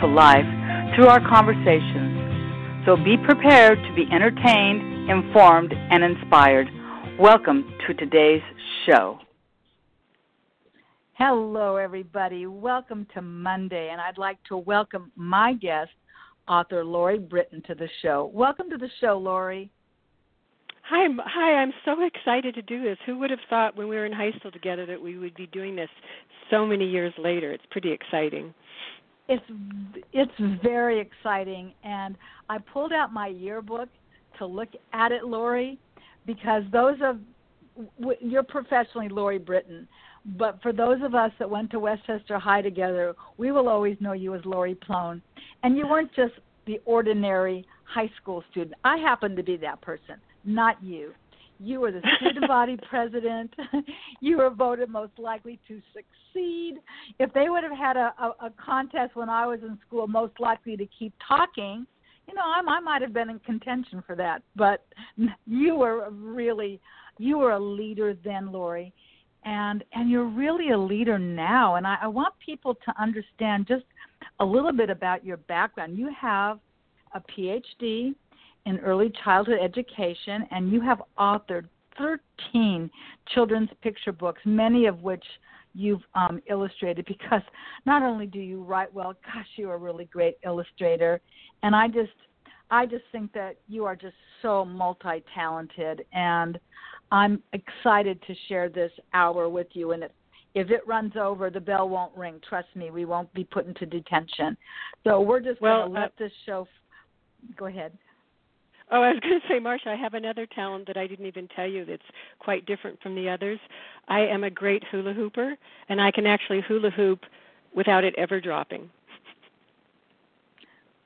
to life through our conversations. So be prepared to be entertained, informed, and inspired. Welcome to today's show. Hello, everybody. Welcome to Monday, and I'd like to welcome my guest, author Lory Britain, to the show. Welcome to the show, Lory. Hi, hi! I'm so excited to do this. Who would have thought when we were in high school together that we would be doing this so many years later? It's pretty exciting. It's it's very exciting, and I pulled out my yearbook to look at it, Lory, because those of you're professionally Lory Britain, but for those of us that went to Westchester High together, we will always know you as Lory Plone, and you weren't just the ordinary high school student. I happen to be that person not you. You were the student body president. you were voted most likely to succeed. If they would have had a, a, a contest when I was in school, most likely to keep talking, you know, I, I might have been in contention for that. But you were really, you were a leader then, Lory, and and you're really a leader now. And I, I want people to understand just a little bit about your background. You have a PhD in early childhood education, and you have authored 13 children's picture books, many of which you've um, illustrated because not only do you write well, gosh, you're a really great illustrator, and I just I just think that you are just so multi-talented, and I'm excited to share this hour with you. And if if it runs over, the bell won't ring. Trust me, we won't be put into detention. So we're just well, going to let uh, this show. F- go ahead. Oh, I was going to say, Marsha, I have another talent that I didn't even tell you that's quite different from the others. I am a great hula hooper, and I can actually hula hoop without it ever dropping.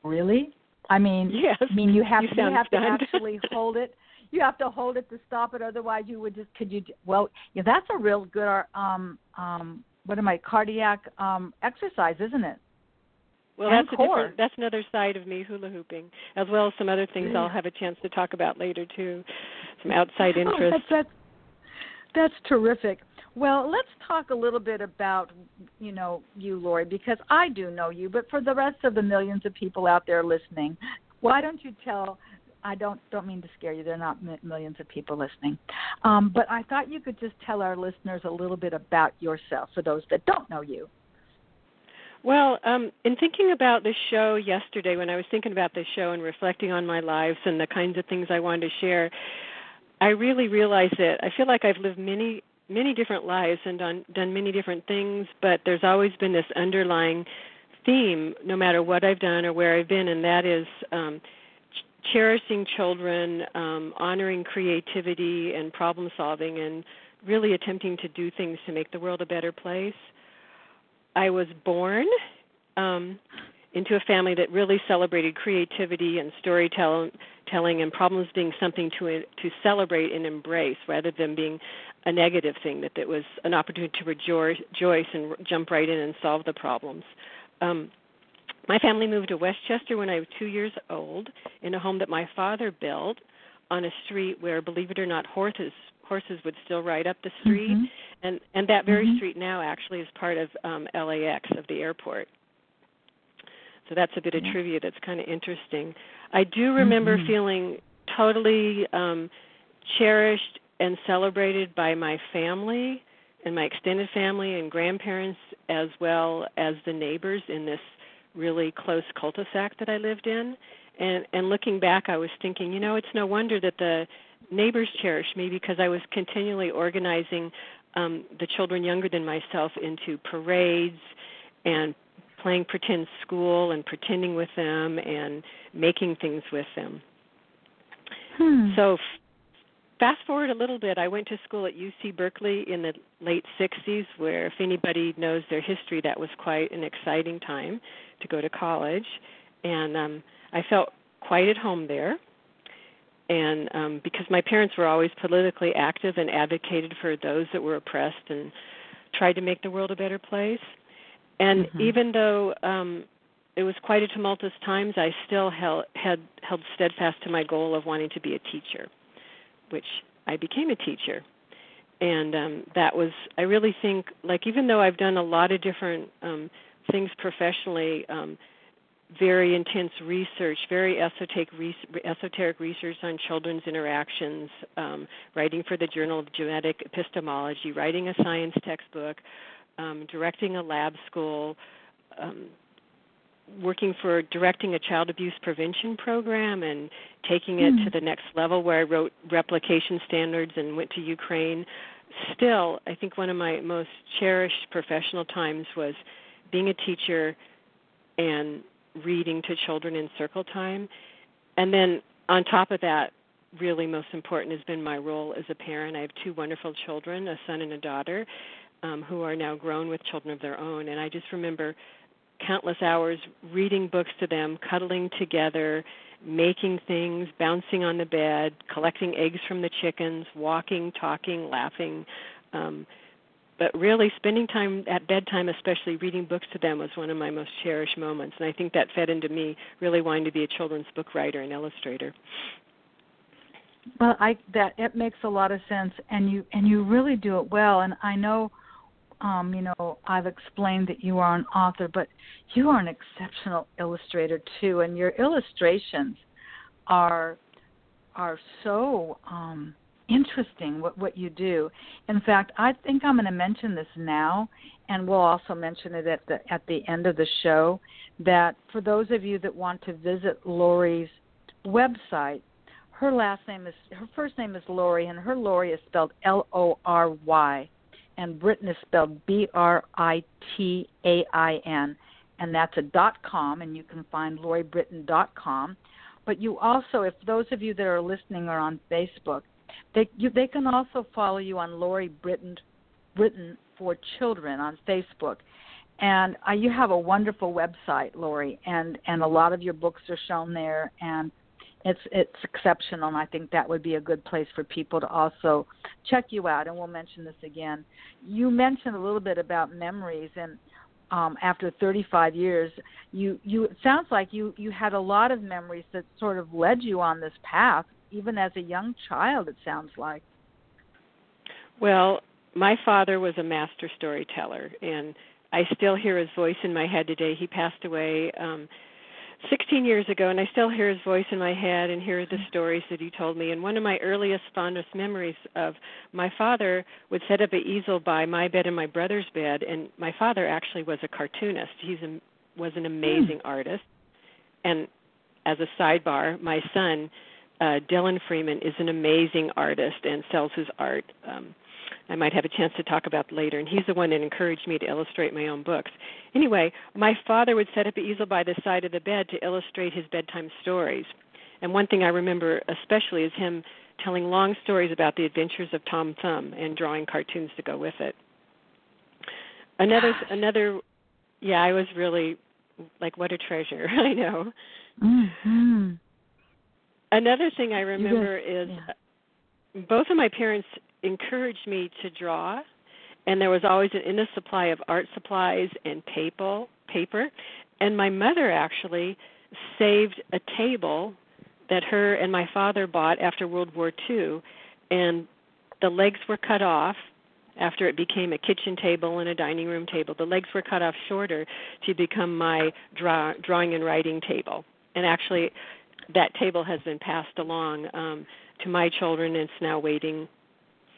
Really? I mean, yes. I mean, you have you to you have stunned. to actually hold it. You have to hold it to stop it. Otherwise, you would just could you? Well, yeah, that's a real good um um what am I cardiac um exercise, isn't it? Well, and that's core. a different. That's another side of me hula hooping, as well as some other things yeah. I'll have a chance to talk about later too. Some outside interests. Oh, that's, that's that's terrific. Well, let's talk a little bit about you know you, Lory, because I do know you, but for the rest of the millions of people out there listening, why don't you tell? I don't don't mean to scare you. There are not millions of people listening, um, but I thought you could just tell our listeners a little bit about yourself for those that don't know you. Well, um, in thinking about the show yesterday, when I was thinking about the show and reflecting on my lives and the kinds of things I wanted to share, I really realized that I feel like I've lived many, many different lives and done done many different things, but there's always been this underlying theme, no matter what I've done or where I've been, and that is um, ch- cherishing children, um, honoring creativity and problem solving, and really attempting to do things to make the world a better place. I was born um, into a family that really celebrated creativity and storytelling and problems being something to to celebrate and embrace rather than being a negative thing that it was an opportunity to rejoice and jump right in and solve the problems. Um, my family moved to westchester when i was two years old in a home that my father built on a street where believe it or not horses horses would still ride up the street, mm-hmm. and and that very mm-hmm. street now actually is part of um, LAX of the airport. So that's a bit of trivia that's kind of interesting. I do remember mm-hmm. feeling totally um, cherished and celebrated by my family and my extended family and grandparents as well as the neighbors in this really close cul-de-sac that I lived in. And and looking back I was thinking, you know, it's no wonder that the neighbors cherished me because I was continually organizing um, the children younger than myself into parades and playing pretend school and pretending with them and making things with them. Hmm. So f- fast forward a little bit, I went to school at UC Berkeley in the late 60s, where if anybody knows their history, that was quite an exciting time to go to college. And um, I felt quite at home there. And um, because my parents were always politically active and advocated for those that were oppressed and tried to make the world a better place. And mm-hmm. even though um, it was quite a tumultuous times, I still held had held steadfast to my goal of wanting to be a teacher, which I became a teacher. And um that was I really think like even though I've done a lot of different um things professionally, um very intense research, very esoteric, esoteric research on children's interactions, um, writing for the Journal of Genetic Epistemology, writing a science textbook, um, directing a lab school, um, working for directing a child abuse prevention program and taking it mm. to the next level where I wrote replication standards and went to Ukraine. Still, I think one of my most cherished professional times was being a teacher and reading to children in circle time. And then on top of that, really most important has been my role as a parent. I have two wonderful children, a son and a daughter, um, who are now grown with children of their own. And I just remember countless hours reading books to them, cuddling together, making things, bouncing on the bed, collecting eggs from the chickens, walking, talking, laughing. Um, but really, spending time at bedtime, especially reading books to them, was one of my most cherished moments. And I think that fed into me really wanting to be a children's book writer and illustrator. Well, I that it makes a lot of sense, and you and you really do it well. And I know um, you know, I've explained that you are an author, but you are an exceptional illustrator too, and your illustrations are are so um, interesting. What what you do. In fact, I think I'm going to mention this now, and we'll also mention it at the at the end of the show. That for those of you that want to visit Lory's website, her last name is her first name is Lory, and her Lory is spelled L O R Y and Britain is spelled B R I T A I N, and that's a dot com, and you can find LoryBritain.com. But you also, if those of you that are listening are on Facebook, they you, they can also follow you on Lory Britain, Britain for Children on Facebook. And uh, you have a wonderful website, Lory, and and a lot of your books are shown there, and it's it's exceptional and i think that would be a good place for people to also check you out and we'll mention this again you mentioned a little bit about memories and um after 35 years you you it sounds like you you had a lot of memories that sort of led you on this path even as a young child it sounds like well my father was a master storyteller and i still hear his voice in my head today he passed away um 16 years ago, and I still hear his voice in my head and hear the stories that he told me. And one of my earliest, fondest memories of my father would set up an easel by my bed and my brother's bed, and my father actually was a cartoonist. He's a, was an amazing hmm. artist. And as a sidebar, my son, uh, Dylan Freeman, is an amazing artist and sells his art. Um, I might have a chance to talk about later. And he's the one that encouraged me to illustrate my own books. Anyway, my father would set up an easel by the side of the bed to illustrate his bedtime stories. And one thing I remember especially is him telling long stories about the adventures of Tom Thumb and drawing cartoons to go with it. Another another yeah, I was really like what a treasure. I know. Mm-hmm. Another thing I remember is yeah. both of my parents encouraged me to draw and there was always an endless supply of art supplies and paper paper. And my mother actually saved a table that her and my father bought after World War II and the legs were cut off after it became a kitchen table and a dining room table. The legs were cut off shorter to become my draw, drawing and writing table. And actually that table has been passed along um to my children and it's now waiting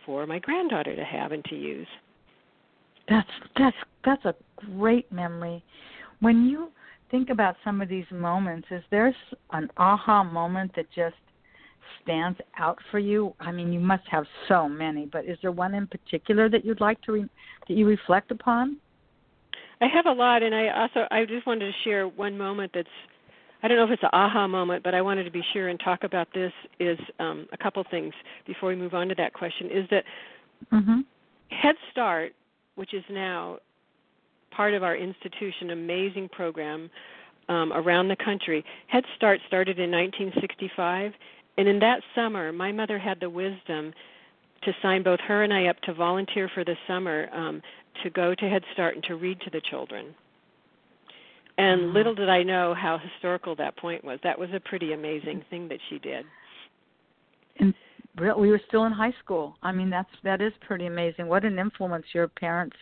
for my granddaughter to have and to use. That's that's that's a great memory. When you think about some of these moments, is there an aha moment that just stands out for you? I mean, you must have so many, but is there one in particular that you'd like to re- that you reflect upon? I have a lot, and I also I just wanted to share one moment that's I don't know if it's an aha moment, but I wanted to be sure and talk about this. Is um, a couple things before we move on to that question. Is that mm-hmm. Head Start, which is now part of our institution, amazing program um, around the country. Head Start started in 1965, and in that summer, my mother had the wisdom to sign both her and I up to volunteer for the summer um, to go to Head Start and to read to the children. And mm-hmm. little did I know how historical that point was. That was a pretty amazing thing that she did. And we were still in high school. I mean, that's that is pretty amazing. What an influence your parents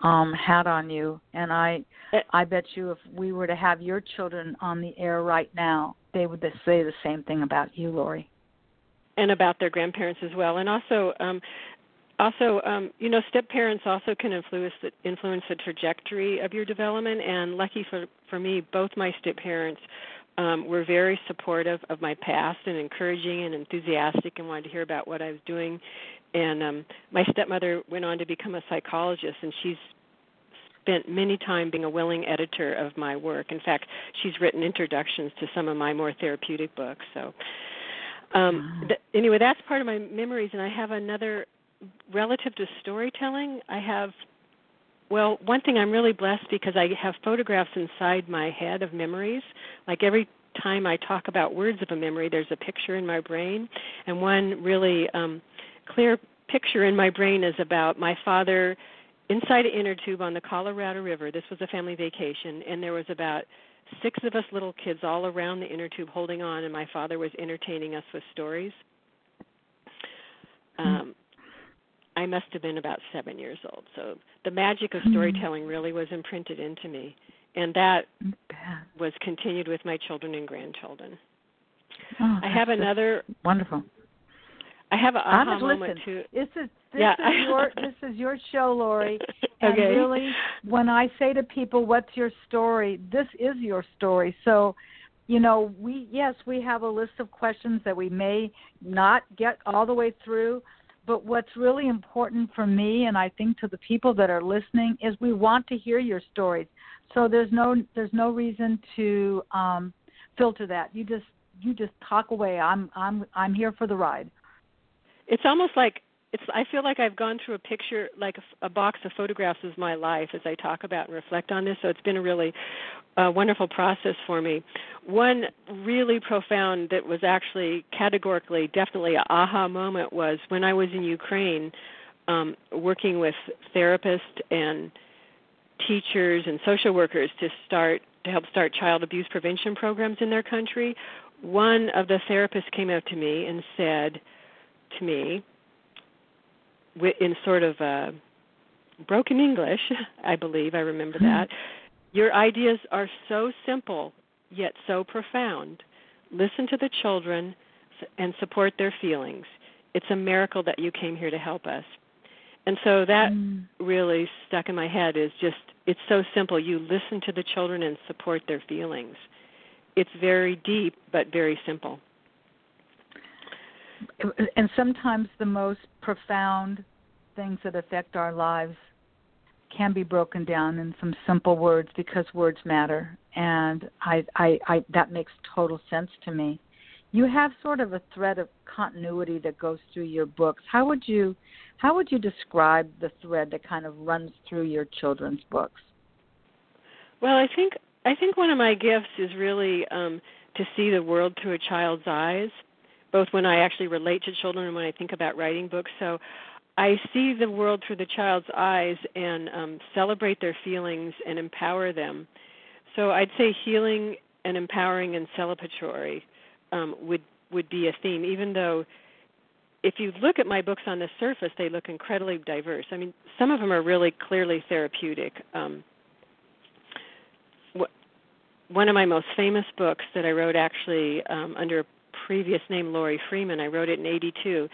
um had on you. And I eh. I bet you if we were to have your children on the air right now, they would say the same thing about you, Lory. And about their grandparents as well. And also um also um, you know step parents also can influence the, influence the trajectory of your development and lucky for for me both my step parents um, were very supportive of my past and encouraging and enthusiastic and wanted to hear about what I was doing. And um, my stepmother went on to become a psychologist and she's spent many time being a willing editor of my work. In fact she's written introductions to some of my more therapeutic books so um, th- anyway that's part of my memories and i have another relative to storytelling, I have well, one thing I'm really blessed because I have photographs inside my head of memories. Like every time I talk about words of a memory, there's a picture in my brain, and one really um, clear picture in my brain is about my father inside an inner tube on the Colorado River. This was a family vacation, and there was about six of us little kids all around the inner tube holding on, and my father was entertaining us with stories. Um, I must have been about seven years old. So the magic of storytelling really was imprinted into me, and that was continued with my children and grandchildren. Oh, I have another. wonderful. I have I'm aha listen. moment too. This is this Yeah. is your this is your show, Lory. And okay. really, when I say to people, "What's your story?" This is your story. So, you know, we yes, we have a list of questions that we may not get all the way through, but what's really important for me and I think to the people that are listening is we want to hear your stories. So there's no there's no reason to um filter that. You just you just talk away. I'm I'm I'm here for the ride. It's almost like it's I feel like I've gone through a picture like a, a box of photographs of my life as I talk about and reflect on this. So it's been a really uh, wonderful process for me. One really profound that was actually categorically definitely a aha moment was when I was in Ukraine um, working with therapists and teachers and social workers to start to help start child abuse prevention programs in their country. One of the therapists came up to me and said to me, in sort of uh, broken English, I believe I remember Hmm. that. Your ideas are so simple yet so profound. Listen to the children and support their feelings. It's a miracle that you came here to help us. And so that Mm. really stuck in my head is just it's so simple. You listen to the children and support their feelings. It's very deep but very simple and sometimes the most profound things that affect our lives can be broken down in some simple words because words matter. And I, I i that makes total sense to me. You have sort of a thread of continuity that goes through your books. How would you how would you describe the thread that kind of runs through your children's books? Well i think i think one of my gifts is really um to see the world through a child's eyes both when I actually relate to children and when I think about writing books. So I see the world through the child's eyes and um, celebrate their feelings and empower them. So I'd say healing and empowering and celebratory um, would would be a theme, even though if you look at my books on the surface, they look incredibly diverse. I mean, some of them are really clearly therapeutic. Um, one of my most famous books that I wrote actually um, under previous name, Lory Freeman. I wrote it in 82.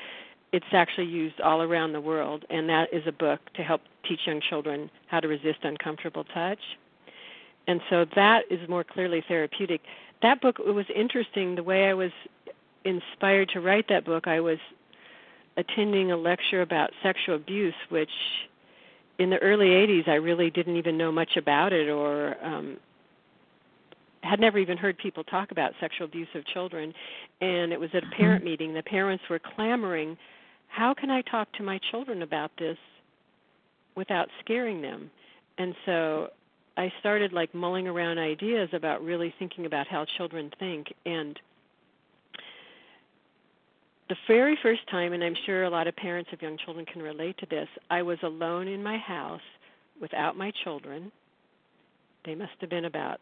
It's actually used all around the world, and that is a book to help teach young children how to resist uncomfortable touch. And so that is more clearly therapeutic. That book, it was interesting the way I was inspired to write that book. I was attending a lecture about sexual abuse, which in the early 80s I really didn't even know much about it or um, had never even heard people talk about sexual abuse of children and it was at a Mm-hmm. parent meeting. The parents were clamoring how can i talk to my children about this without scaring them? And so i started like mulling around ideas about really thinking about how children think. And the very first time and i'm sure a lot of parents of young children can relate to this i was alone in my house without my children. They must have been about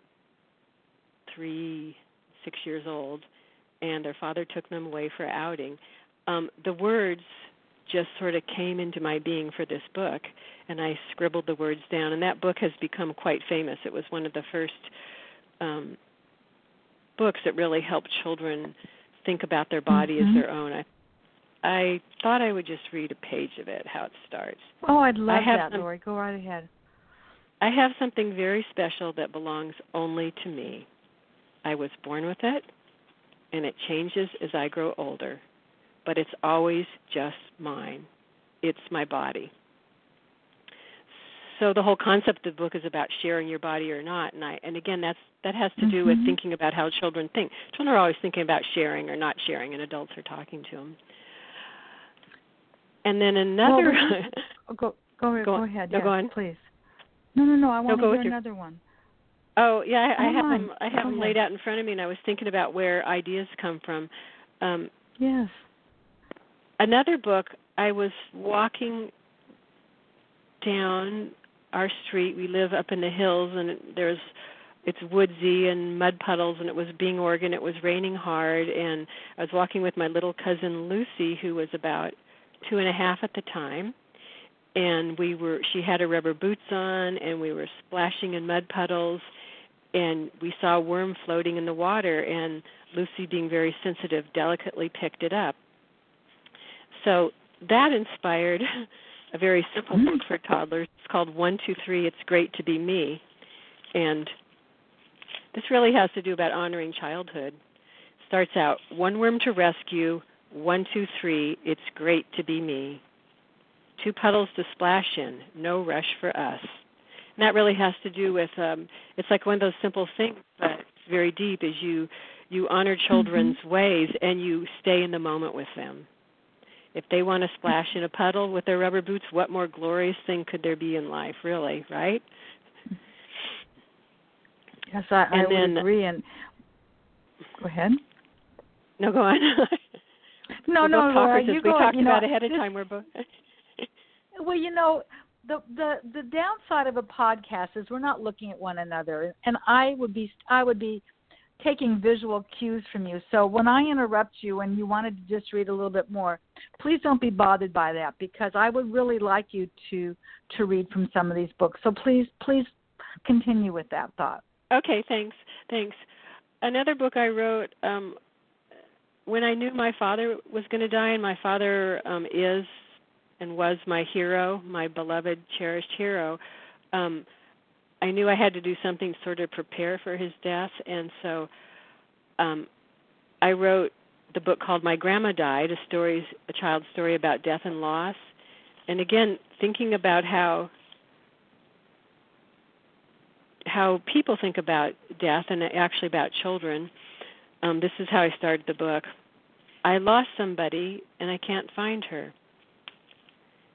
three, six years old, and their father took them away for outing. Um, the words just sort of came into my being for this book, and I scribbled the words down. And that book has become quite famous. It was one of the first um, books that really helped children think about their body Mhm. as their own. I, I thought I would just read a page of it, how it starts. Oh, I'd love that, some- Lory. Go right ahead. I have something very special that belongs only to me. I was born with it, and it changes as I grow older, but it's always just mine. It's my body. So the whole concept of the book is about sharing your body or not, and I and again that's that has to do with Mhm. thinking about how children think. Children are always thinking about sharing or not sharing, and adults are talking to them. And then another. Oh, go go Go go, ahead. No, yes, go on. please. No, no, no. I want go to with hear your- another one. Oh yeah, I, I have on. them. I have them laid out in front of me, and I was thinking about where ideas come from. Um, Yes. another book. I was walking down our street. We live up in the hills, and it- there's it's woodsy and mud puddles, and it was being Oregon. It was raining hard, and I was walking with my little cousin Lucy, who was about two and a half at the time. And we were. She had her rubber boots on, and we were splashing in mud puddles, and we saw a worm floating in the water, and Lucy, being very sensitive, delicately picked it up. So that inspired a very simple book for toddlers. It's called One, Two, Three. It's great to be me, and this really has to do about honoring childhood. Starts out one worm to rescue. One, two, three. It's great to be me. Two puddles to splash in. No rush for us. And that really has to do with um, it's like one of those simple things, but it's very deep. Is you you honor children's ways and you stay in the moment with them. If they want to splash in a puddle with their rubber boots, what more glorious thing could there be in life, really, right? Yes, I, I And would agree. And go ahead. No, go on. No, no, both Laura, you we go. talked you know, about ahead of this- time. We're both. Well, you know, the the the downside of a podcast is we're not looking at one another, and I would be I would be taking visual cues from you. So when I interrupt you and you wanted to just read a little bit more, please don't be bothered by that because I would really like you to to read from some of these books. So please please continue with that thought. Okay, thanks. Thanks. Another book I wrote um when I knew my father was going to die and my father um is and was my hero, my beloved cherished hero. Um I knew I had to do something sort of prepare for his death and so um I wrote the book called My Grandma Died, a story a child's story about death and loss. And again, thinking about how how people think about death and actually about children. Um, this is how I started the book. I lost somebody and I can't find her.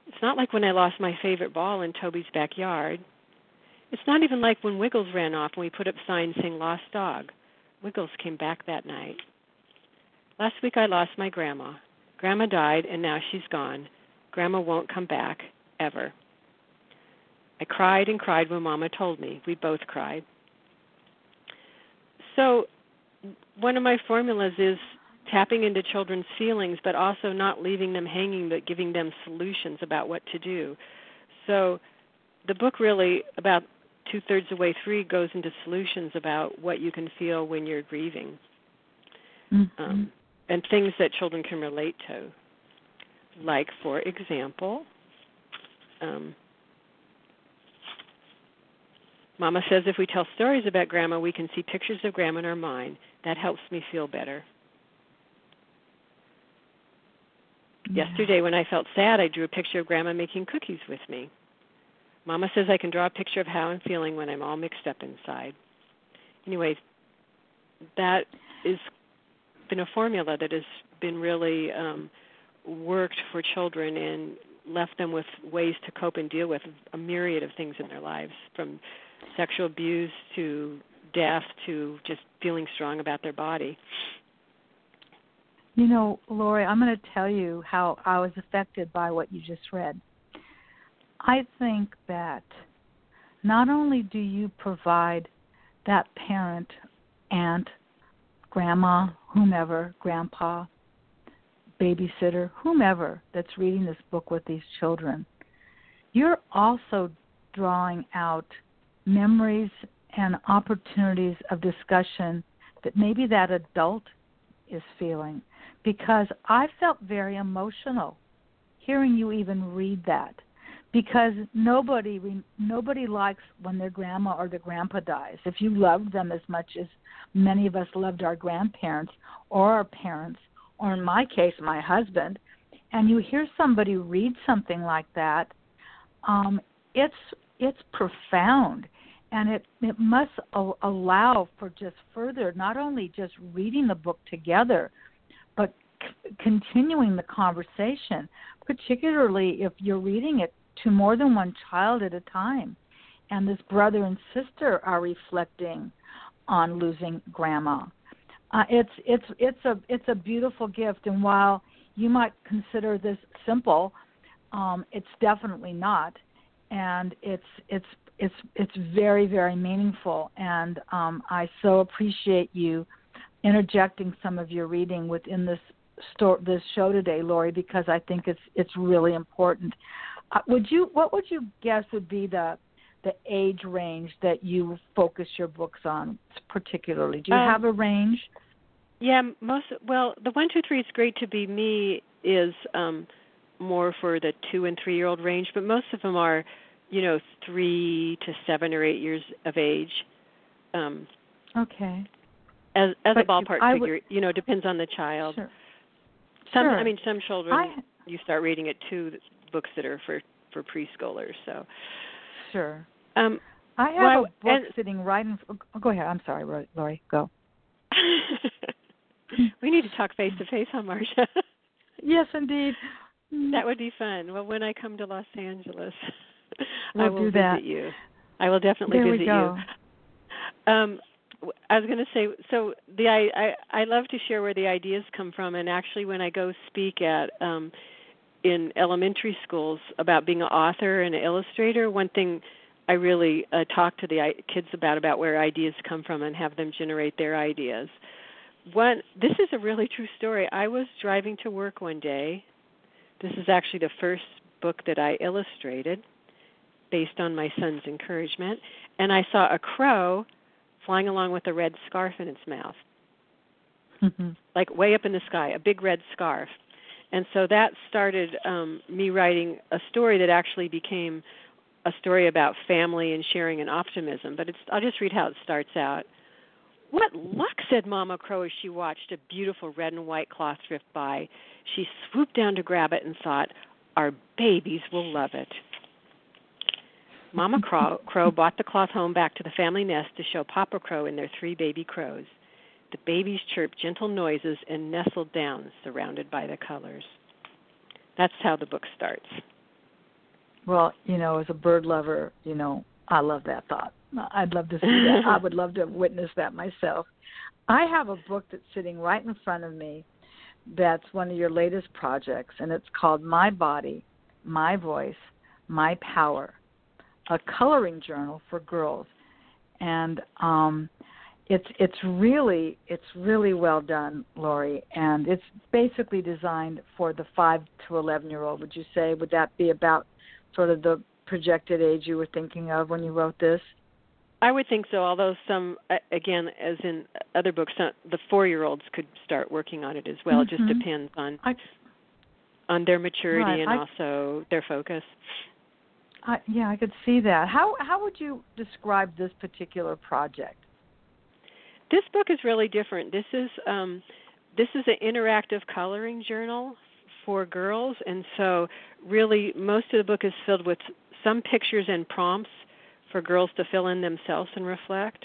It's not like when I lost my favorite ball in Toby's backyard. It's not even like when Wiggles ran off and we put up signs saying lost dog. Wiggles came back that night. Last week I lost my grandma. Grandma died and now she's gone. Grandma won't come back ever. I cried and cried when Mama told me. We both cried. So, one of my formulas is tapping into children's feelings, but also not leaving them hanging, but giving them solutions about what to do. So, the book really, about two thirds of the way through, goes into solutions about what you can feel when you're grieving um, and things that children can relate to. Like, for example, um, Mama says if we tell stories about Grandma, we can see pictures of Grandma in our mind. That helps me feel better. Yesterday, when I felt sad, I drew a picture of Grandma making cookies with me. Mama says I can draw a picture of how I'm feeling when I'm all mixed up inside. Anyway, that is been a formula that has been really um, worked for children and left them with ways to cope and deal with a myriad of things in their lives, from sexual abuse to death to just feeling strong about their body. You know, Lori, I'm going to tell you how I was affected by what you just read. I think that not only do you provide that parent, aunt, grandma, whomever, grandpa, babysitter, whomever that's reading this book with these children, you're also drawing out memories and opportunities of discussion that maybe that adult is feeling. Because I felt very emotional hearing you even read that because nobody nobody likes when their grandma or their grandpa dies. If you loved them as much as many of us loved our grandparents or our parents, or in my case, my husband, and you hear somebody read something like that, um, it's it's profound, and it it must allow for just further, not only just reading the book together, continuing the conversation, particularly if you're reading it to more than one child at a time. And this brother and sister are reflecting on losing grandma. Uh, it's it's it's a it's a beautiful gift, and while you might consider this simple, um, it's definitely not, and it's it's it's it's very very meaningful, and um, I so appreciate you interjecting some of your reading within this store this show today, Lory, because I think it's it's really important. Uh, would you what would you guess would be the the age range that you focus your books on particularly? Do you um, have a range? Yeah, most well, the one two three is great to be me is um more for the two and three year old range, but most of them are, you know, three to seven or eight years of age. Um Okay. As as but a ballpark figure, would, you know, depends on the child. Sure. Some sure. I mean some children I, you start reading at two books that are for for preschoolers. So sure. Um, I have well, a book and, sitting right in. Oh, go ahead. I'm sorry, Lory. Go. we need to talk face to face, huh, Marsha? yes, indeed. That would be fun. Well, when I come to Los Angeles, we'll I will do visit that. you. I will definitely there visit we go. you. Um, I was going to say, so the I, I I love to share where the ideas come from, and actually, when I go speak at um, in elementary schools about being an author and an illustrator, one thing I really uh, talk to the kids about about where ideas come from and have them generate their ideas. One, this is a really true story. I was driving to work one day. This is actually the first book that I illustrated, based on my son's encouragement, and I saw a crow flying along with a red scarf in its mouth, mm-hmm. like way up in the sky, a big red scarf. And so that started um, me writing a story that actually became a story about family and sharing and optimism. But it's I'll just read how it starts out. What luck, said Mama Crow as she watched a beautiful red and white cloth drift by. She swooped down to grab it and thought, Our babies will love it. Mama Crow, Crow brought the cloth home back to the family nest to show Papa Crow and their three baby crows. The babies chirped gentle noises and nestled down, surrounded by the colors. That's how the book starts. Well, you know, as a bird lover, you know, I love that thought. I'd love to see that. I would love to witness that myself. I have a book that's sitting right in front of me that's one of your latest projects, and it's called My Body, My Voice, My Power, a coloring journal for girls. And um, it's it's really it's really well done, Lory, and it's basically designed for the five to eleven year old. Would you say would that be about sort of the projected age you were thinking of when you wrote this? I would think so. Although some, again, as in other books, the four-year-olds could start working on it as well. Mm-hmm. It just Mm-hmm. depends on I, on their maturity right. and I, also their focus. Yeah, I could see that. How how would you describe this particular project? This book is really different. This is um, this is an interactive coloring journal for girls, and so really most of the book is filled with some pictures and prompts for girls to fill in themselves and reflect.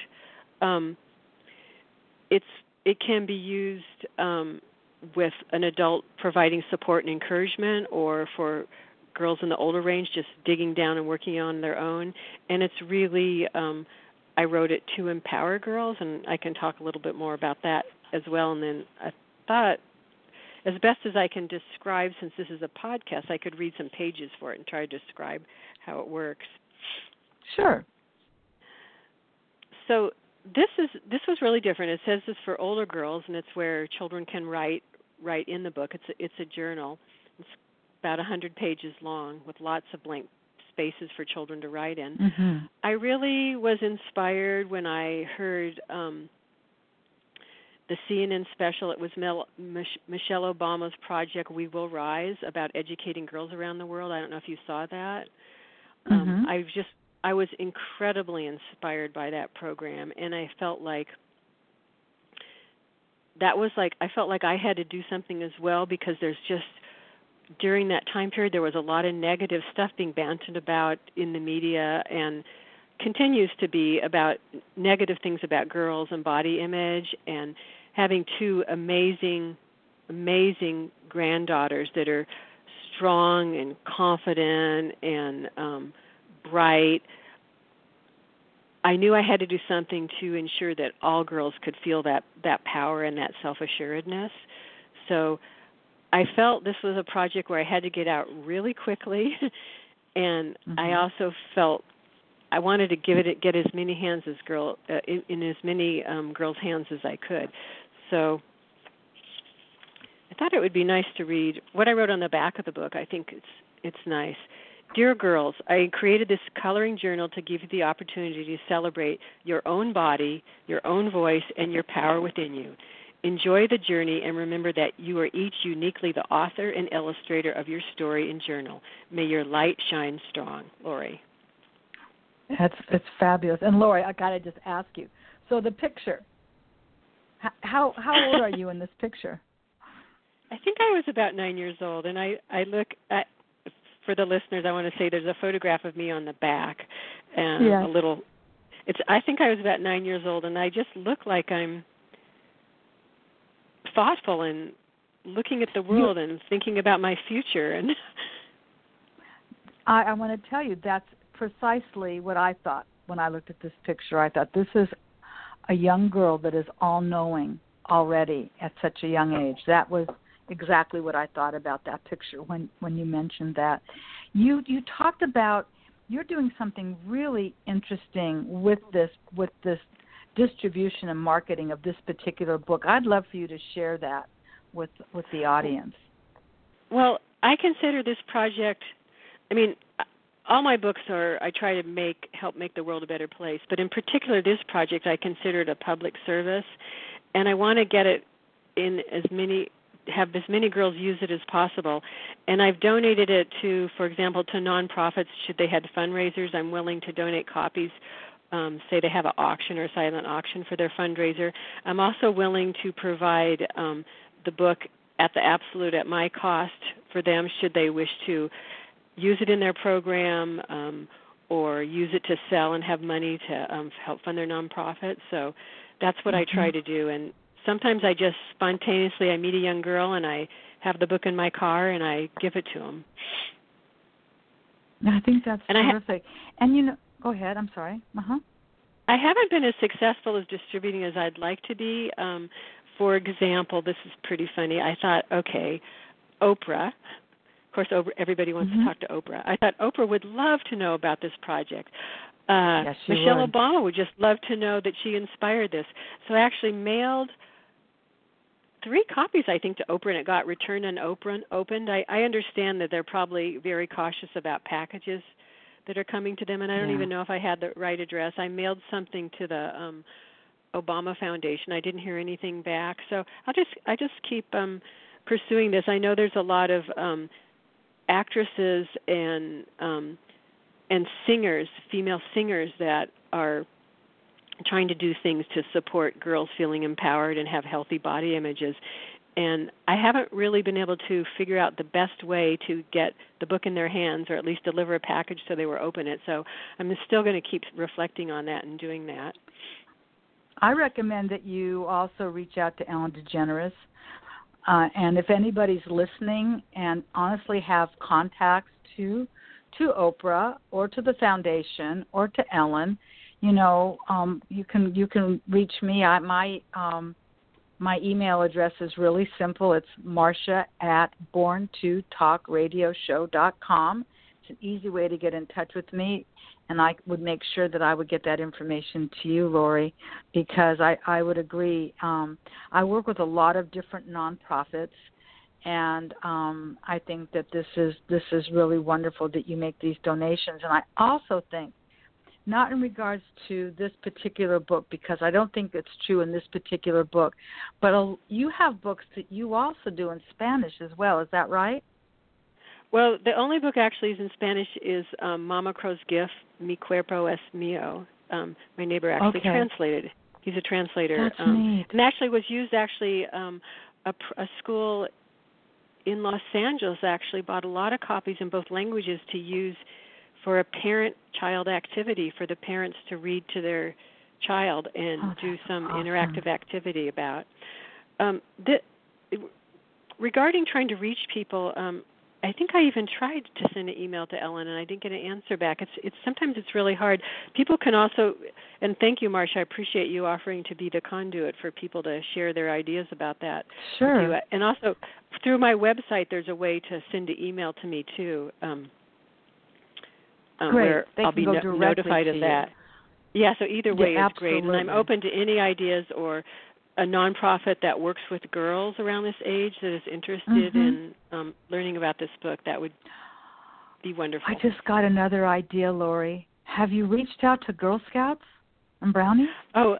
Um, it's it can be used um, with an adult providing support and encouragement, or for girls in the older range just digging down and working on their own. And it's really um, I wrote it to empower girls, and I can talk a little bit more about that as well. And then I thought, as best as I can describe, since this is a podcast, I could read some pages for it and try to describe how it works. Sure. So this is this was really different. It says this for older girls, and it's where children can write write in the book. It's a, it's a journal. It's about a hundred pages long with lots of blank spaces for children to write in. Mm-hmm. I really was inspired when I heard um, the CNN special. It was Mel, Mich- Michelle Obama's project "We Will Rise" about educating girls around the world. I don't know if you saw that. Mm-hmm. Um, I just I was incredibly inspired by that program, and I felt like that was like I felt like I had to do something as well because there's just during that time period there was a lot of negative stuff being banted about in the media and continues to be about negative things about girls and body image and having two amazing amazing granddaughters that are strong and confident and um bright I knew I had to do something to ensure that all girls could feel that that power and that self-assuredness. So I felt this was a project where I had to get out really quickly, and mm-hmm. I also felt I wanted to give it get as many hands as girl uh, in, in as many um, girls' hands as I could. So I thought it would be nice to read what I wrote on the back of the book. I think it's it's nice. Dear girls, I created this coloring journal to give you the opportunity to celebrate your own body, your own voice, and your power within you. Enjoy the journey and remember that you are each uniquely the author and illustrator of your story and journal. May your light shine strong. Lory. That's it's fabulous. And Lory, I gotta just ask you. So the picture. How how old are you in this picture? I think I was about nine years old, and I I look at for the listeners. I want to say there's a photograph of me on the back, and yeah. a little. It's I think I was about nine years old, and I just look like I'm thoughtful and looking at the world you, and thinking about my future and I, I want to tell you that's precisely what I thought when I looked at this picture. I thought this is a young girl that is all knowing already at such a young age. That was exactly what I thought about that picture when when you mentioned that. You you talked about you're doing something really interesting with this with this distribution and marketing of this particular book. I'd love for you to share that with with the audience. Well, I consider this project. I mean, all my books are. I try to make help make the world a better place, but in particular, this project I consider it a public service, and I want to get it in as many have as many girls use it as possible and i've donated it to for example to nonprofits should they have fundraisers i'm willing to donate copies um, say they have an auction or a silent auction for their fundraiser. I'm also willing to provide um, the book at the absolute at my cost for them should they wish to use it in their program um, or use it to sell and have money to um, help fund their nonprofit. So that's what mm-hmm. I try to do. And sometimes I just spontaneously I meet a young girl and I have the book in my car and I give it to them. I think that's and terrific. Ha- and you know, Go ahead. I'm sorry. Uh huh. I haven't been as successful as distributing as I'd like to be. Um, for example, this is pretty funny. I thought, okay, Oprah. Of course, Oprah, everybody wants mm-hmm. to talk to Oprah. I thought Oprah would love to know about this project. Uh, yes, Michelle would. Obama would just love to know that she inspired this. So I actually mailed three copies, I think, to Oprah, and it got returned unopened. Opened. I, I understand that they're probably very cautious about packages that are coming to them and I don't yeah. even know if I had the right address. I mailed something to the um Obama Foundation. I didn't hear anything back. So I'll just I just keep um pursuing this. I know there's a lot of um actresses and um and singers, female singers that are trying to do things to support girls feeling empowered and have healthy body images and I haven't really been able to figure out the best way to get the book in their hands or at least deliver a package so they were open it. So I'm still going to keep reflecting on that and doing that. I recommend that you also reach out to Ellen DeGeneres. Uh, and if anybody's listening and honestly have contacts to to Oprah or to the foundation or to Ellen, you know, um, you can you can reach me. I my um, my email address is really simple. It's Marsha at born to talk radio show.com. It's an easy way to get in touch with me and I would make sure that I would get that information to you, Lory, because I, I would agree. Um, I work with a lot of different nonprofits, and um, I think that this is this is really wonderful that you make these donations. And I also think, not in regards to this particular book, because I don't think it's true in this particular book, but you have books that you also do in Spanish as well. Is that right? Well, the only book actually is in Spanish is um, Mama Crow's Gift, Mi Cuerpo es Mío. Um, my neighbor actually okay. translated. He's a translator. That's um, neat. And actually was used actually um, a, a school in Los Angeles actually bought a lot of copies in both languages to use for a parent-child activity for the parents to read to their child and oh, do some awesome. interactive activity about. Um, the, regarding trying to reach people, um, I think I even tried to send an email to Ellen and I didn't get an answer back. It's it's sometimes it's really hard. People can also and thank you Marsha, I appreciate you offering to be the conduit for people to share their ideas about that. Sure. And also through my website there's a way to send an email to me too. Um, um Great. where they I'll be no- notified of you. that. Yeah, so either way yeah, is great and I'm open to any ideas or a nonprofit that works with girls around this age that is interested Mhm. in um, learning about this book, that would be wonderful. I just got another idea, Lory. Have you reached out to Girl Scouts and Brownies? oh,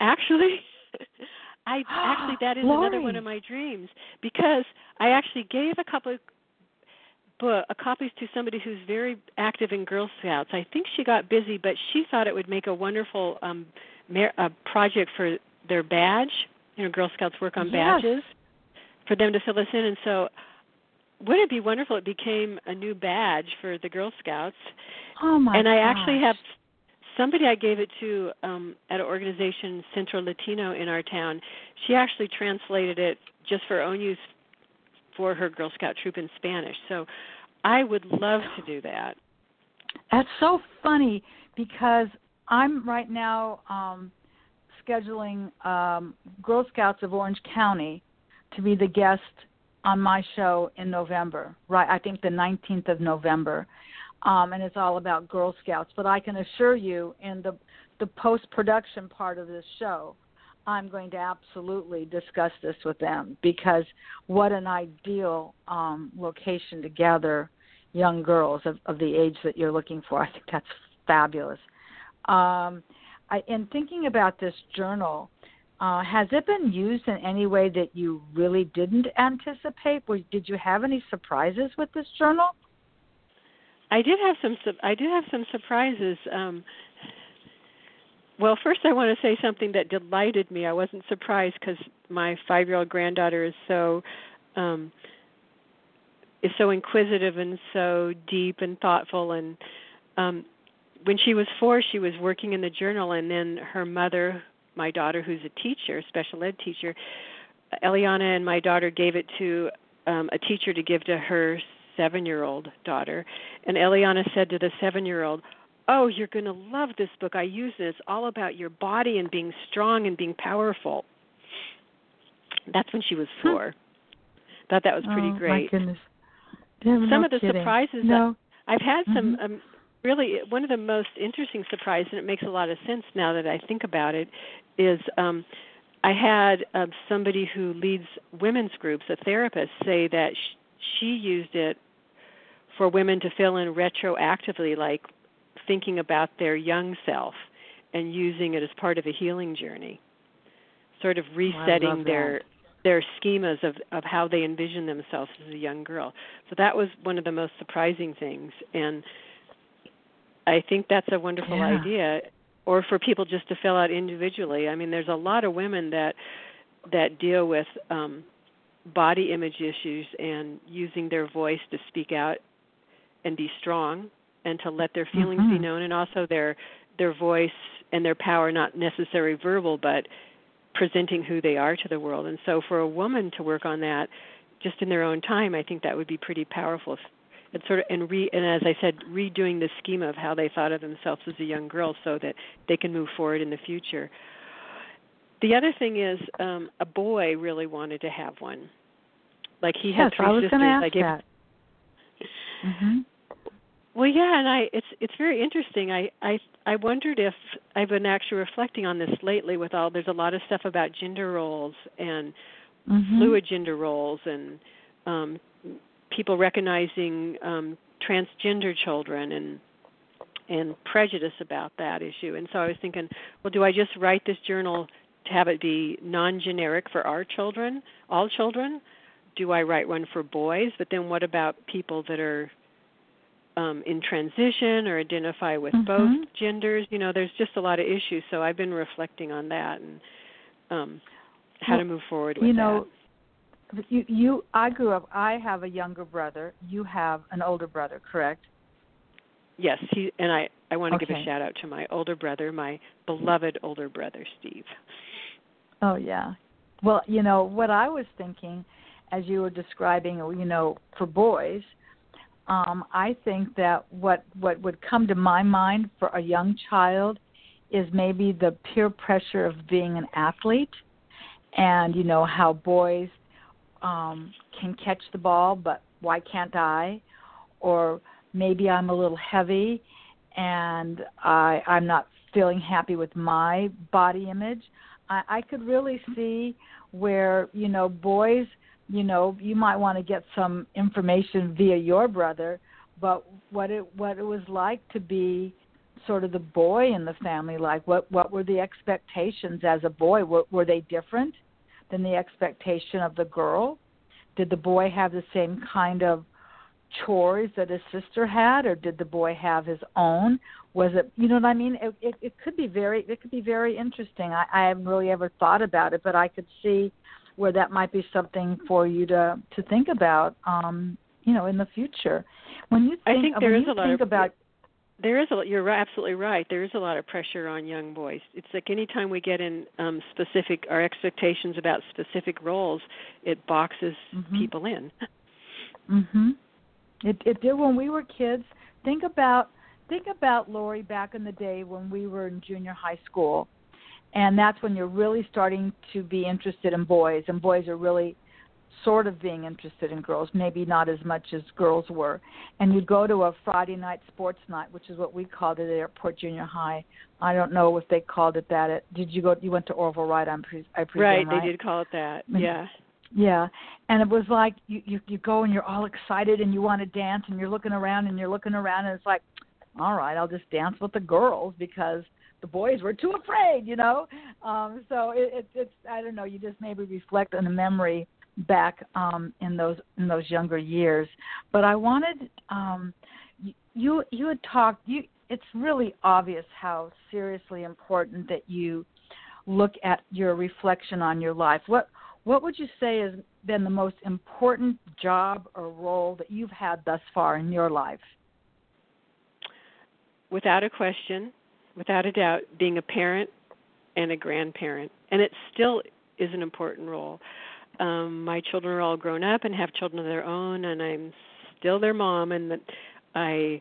actually, I actually that is another one of my dreams because I actually gave a couple of book, uh, copies to somebody who's very active in Girl Scouts. I think she got busy, but she thought it would make a wonderful um, mer- uh, project for their badge. You know, Girl Scouts work on Yes. badges for them to fill this in, and so would it be wonderful? It became a new badge for the Girl Scouts, Oh my and I actually have somebody I gave it to um, at an organization Centro Latino in our town. She actually translated it just for her own use for her Girl Scout troop in Spanish. So I would love to do that. That's so funny because I'm right now um scheduling um Girl Scouts of Orange County to be the guest on my show in November. Right, I think the 19th of November. Um and it's all about Girl Scouts, but I can assure you in the the post-production part of this show, I'm going to absolutely discuss this with them because what an ideal um location to gather young girls of, of the age that you're looking for. I think that's fabulous. Um, I, in thinking about this journal, uh, has it been used in any way that you really didn't anticipate? Or did you have any surprises with this journal? I did have some. I did have some surprises. Um, well, first I want to say something that delighted me. I wasn't surprised because my five-year-old granddaughter is so um, is so inquisitive and so deep and thoughtful. And um, when she was four, she was working in the journal, and then her mother, my daughter, who's a teacher, special ed teacher, Eliana, and my daughter gave it to um, a teacher to give to her seven-year-old daughter. And Eliana said to the seven-year-old, "Oh, you're going to love this book. I use it. It's all about your body and being strong and being powerful." That's when she was four. Thought that was pretty oh, great. My goodness. Some of the kidding. surprises No. I've had some Mhm. um, really one of the most interesting surprises, and it makes a lot of sense now that I think about it, is um, I had um, somebody who leads women's groups, a therapist, say that sh- she used it for women to fill in retroactively, like thinking about their young self and using it as part of a healing journey, sort of resetting their their schemas of of how they envision themselves as a young girl. So that was one of the most surprising things, and I think that's a wonderful Yeah. idea. Or for people just to fill out individually. I mean, there's a lot of women that that deal with um, body image issues and using their voice to speak out and be strong and to let their feelings be Mhm. known, and also their their voice and their power not necessarily verbal but presenting who they are to the world and so for a woman to work on that just in their own time i think that would be pretty powerful and sort of and re and as i said redoing the schema of how they thought of themselves as a young girl so that they can move forward in the future the other thing is um a boy really wanted to have one like he yes, had three I was sisters ask that. Mm-hmm. Well, yeah, and I it's it's very interesting. I I I wondered if I've been actually reflecting on this lately with all there's a lot of stuff about gender roles and Mm-hmm. fluid gender roles and um people recognizing um transgender children and and prejudice about that issue. And so I was thinking, well, do I just write this journal to have it be non-generic for our children, all children? Do I write one for boys? But then what about people that are um, in transition or identify with Mhm. both genders? You know, there's just a lot of issues. So I've been reflecting on that and um, how Well, to move forward with you know you you i grew up i have a younger brother you have an older brother correct. Yes, he and I. I want to give a shout out to my older brother, my beloved older brother, Steve. oh yeah well you know what i was thinking as you were describing you know for boys um i think that what what would come to my mind for a young child is maybe the peer pressure of being an athlete and you know how boys um can catch the ball but why can't i? Or maybe i'm a little heavy and i i'm not feeling happy with my body image. I i could really see where you know boys you know you might want to get some information via your brother but what it what it was like to be sort of the boy in the family like what what were the expectations as a boy? Were, were they different than the expectation of the girl? Did the boy have the same kind of chores that his sister had or did the boy have his own? Was it you know what i mean? It it, it could be very it could be very interesting. I i haven't really ever thought about it but i could see where that might be something for you to to think about um you know in the future when you I think think when there is you a lot think of- about There is a you're absolutely right. There is a lot of pressure on young boys. It's like anytime we get in um specific our expectations about specific roles, it boxes Mhm. people in. Mhm. It it did when we were kids. Think about think about Lory back in the day when we were in junior high school. And that's when you're really starting to be interested in boys and boys are really sort of being interested in girls, maybe not as much as girls were. And you'd go to a Friday night sports night, which is what we called it at Airport Junior High. I don't know if they called it that. At, did you go you went to Orville Wright I'm pre, I presume, right, right? they did call it that. Yeah. Yeah, and it was like you you you go and you're all excited and you want to dance and you're looking around and you're looking around and it's like, all right, I'll just dance with the girls because the boys were too afraid, you know. Um, so it, it it's I don't know. You just maybe reflect on a memory back um, in those in those younger years. But I wanted um, you you had talked you. It's really obvious how seriously important that you look at your reflection on your life. What what would you say has been the most important job or role that you've had thus far in your life? Without a question, without a doubt, being a parent and a grandparent. And it still is an important role. Um, my children are all grown up and have children of their own and I'm still their mom and that I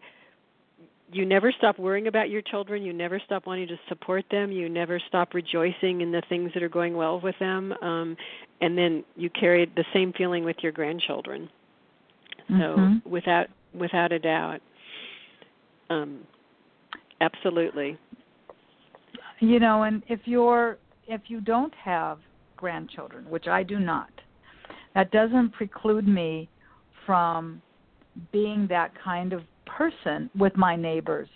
you never stop worrying about your children. You never stop wanting to support them. You never stop rejoicing in the things that are going well with them. Um, and then you carry the same feeling with your grandchildren. So Mhm. without without a doubt, um, absolutely. You know, and if you're if you don't have grandchildren, which I do not, that doesn't preclude me from being that kind of person with my neighbors.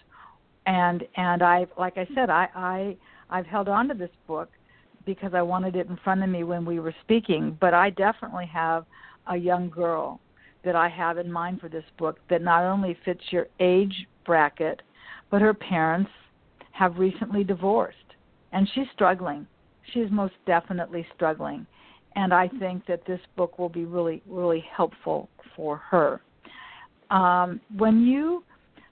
And and I like I said, I, I I've held on to this book because I wanted it in front of me when we were speaking, but I definitely have a young girl that I have in mind for this book that not only fits your age bracket, but her parents have recently divorced and she's struggling. She's most definitely struggling. And I think that this book will be really, really helpful for her. Um, when you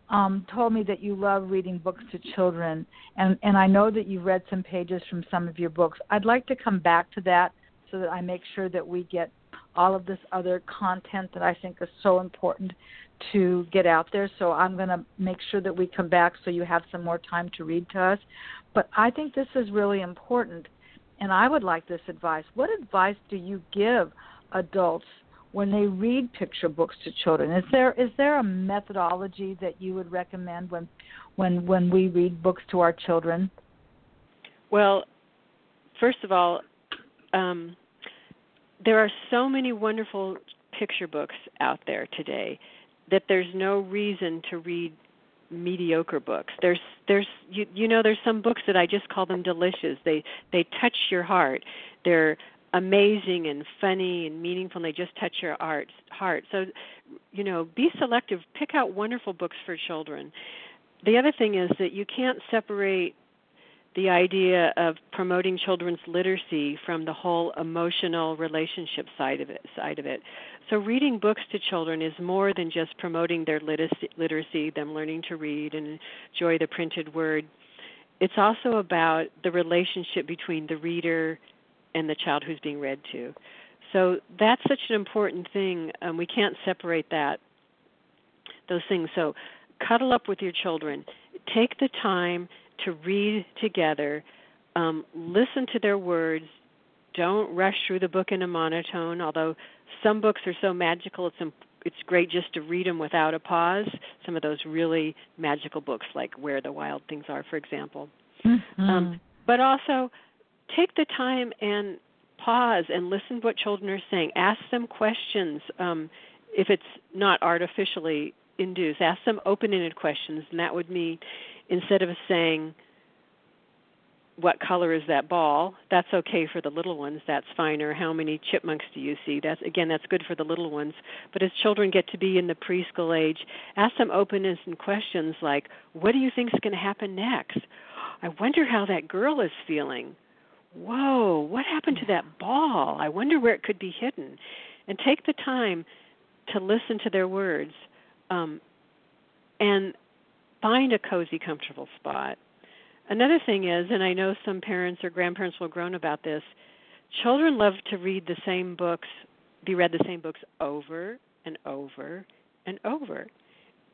um, told me that you love reading books to children, and and I know that you've read some pages from some of your books. I'd like to come back to that so that I make sure that we get all of this other content that I think is so important to get out there. So I'm going to make sure that we come back so you have some more time to read to us. But I think this is really important, and I would like this advice. What advice do you give adults when they read picture books to children? Is there is there a methodology that you would recommend when when when we read books to our children? Well, first of all, um, there are so many wonderful picture books out there today that there's no reason to read mediocre books. There's there's you you know there's some books that I just call them delicious. They they touch your heart. They're amazing and funny and meaningful and they just touch your heart heart. So you know, be selective, pick out wonderful books for children. The other thing is that you can't separate the idea of promoting children's literacy from the whole emotional relationship side of it side of it. So reading books to children is more than just promoting their literacy, them learning to read and enjoy the printed word. It's also about the relationship between the reader and the child who's being read to. So that's such an important thing. Um, we can't separate that those things. So cuddle up with your children. Take the time to read together, um, listen to their words. Don't rush through the book in a monotone. Although some books are so magical, it's it's great just to read them without a pause. Some of those really magical books, like Where the Wild Things Are, for example. Mm-hmm. Um, but also take the time and pause and listen to what children are saying. Ask them questions. Um, if it's not artificially induced, ask them open-ended questions, and that would mean instead of saying what color is that ball? That's okay for the little ones. That's fine or how many chipmunks do you see? That's again that's good for the little ones. But as children get to be in the preschool age ask them openness and questions like what do you think is going to happen next? I wonder how that girl is feeling. Whoa what happened to that ball? I wonder where it could be hidden. And take the time to listen to their words um, and find a cozy, comfortable spot. Another thing is, and I know some parents or grandparents will groan about this, children love to read the same books, be read the same books over and over and over.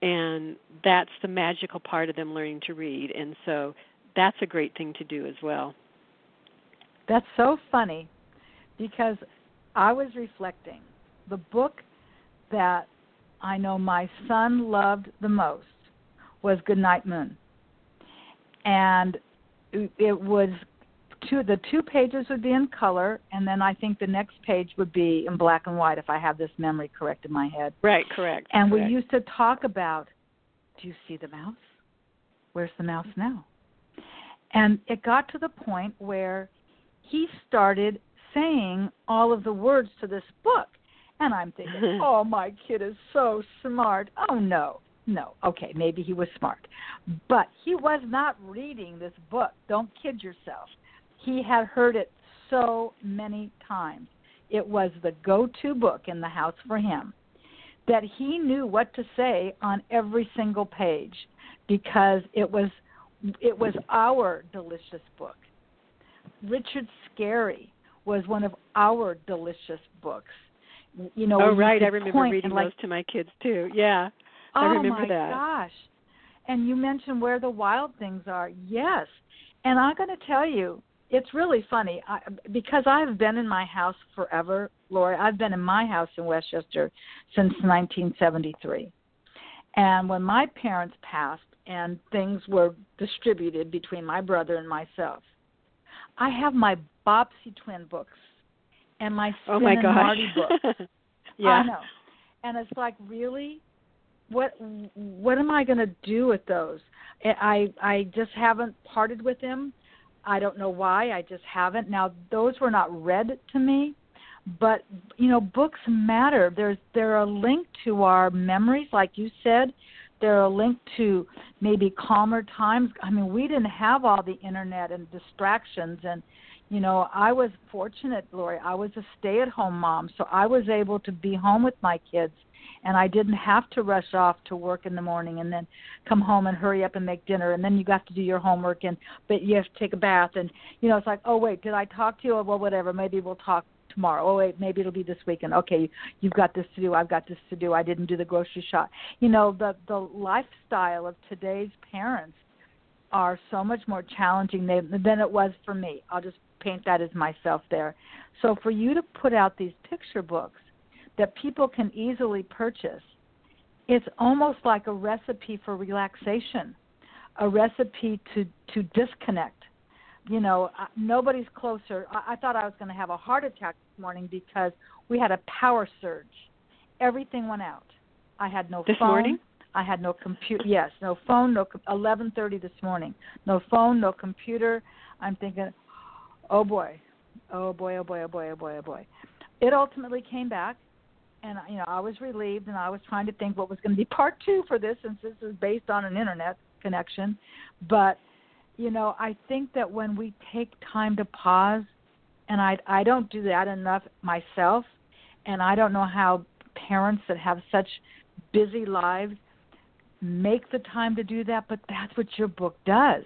And that's the magical part of them learning to read. And so that's a great thing to do as well. That's so funny because I was reflecting. The book that I know my son loved the most was Goodnight Moon. And it was two the two pages would be in color and then I think the next page would be in black and white if I have this memory correct in my head. Right, correct. And correct. we used to talk about do you see the mouse? Where's the mouse now? And it got to the point where he started saying all of the words to this book. And I'm thinking, oh, my kid is so smart. Oh, no no, okay, maybe he was smart. But he was not reading this book. Don't kid yourself. He had heard it so many times. It was the go to book in the house for him that he knew what to say on every single page because it was it was our delicious book. Richard Scarry was one of our delicious books. You know, oh right, I remember reading like, those to my kids too. Yeah. Oh I remember my that. gosh. And you mentioned where the wild things are. Yes. And I'm going to tell you, it's really funny I, because I've been in my house forever, Lory. I've been in my house in Westchester since 1973. And when my parents passed and things were distributed between my brother and myself, I have my Bobbsey twin books and my Spin oh my and gosh. Marty books. yeah. I know. And it's like, really? What what am I going to do with those? I I just haven't parted with them. I don't know why. I just haven't. Now those were not read to me, but you know books matter. There's they're a link to our memories, like you said. They're a link to maybe calmer times. I mean, we didn't have all the internet and distractions and You know, I was fortunate, Lory. I was a stay-at-home mom, so I was able to be home with my kids and I didn't have to rush off to work in the morning and then come home and hurry up and make dinner and then you got to do your homework and but you have to take a bath and you know it's like oh wait did I talk to you? Well whatever maybe we'll talk tomorrow. Oh wait maybe it'll be this weekend. Okay you've got this to do I've got this to do I didn't do the grocery shop. You know the the lifestyle of today's parents are so much more challenging than it was for me. I'll just paint that as myself there. So for you to put out these picture books that people can easily purchase. It's almost like a recipe for relaxation, a recipe to to disconnect. You know, nobody's closer. I, I thought I was going to have a heart attack this morning because we had a power surge. Everything went out. I had no this phone. morning. I had no computer. Yes, no phone. No 11:30 this morning. No phone. No computer. I'm thinking, oh boy, oh boy, oh boy, oh boy, oh boy, oh boy. It ultimately came back and you know I was relieved, and I was trying to think what was going to be part two for this, since this is based on an internet connection. But you know, I think that when we take time to pause, and I I don't do that enough myself, and I don't know how parents that have such busy lives make the time to do that, but that's what your book does.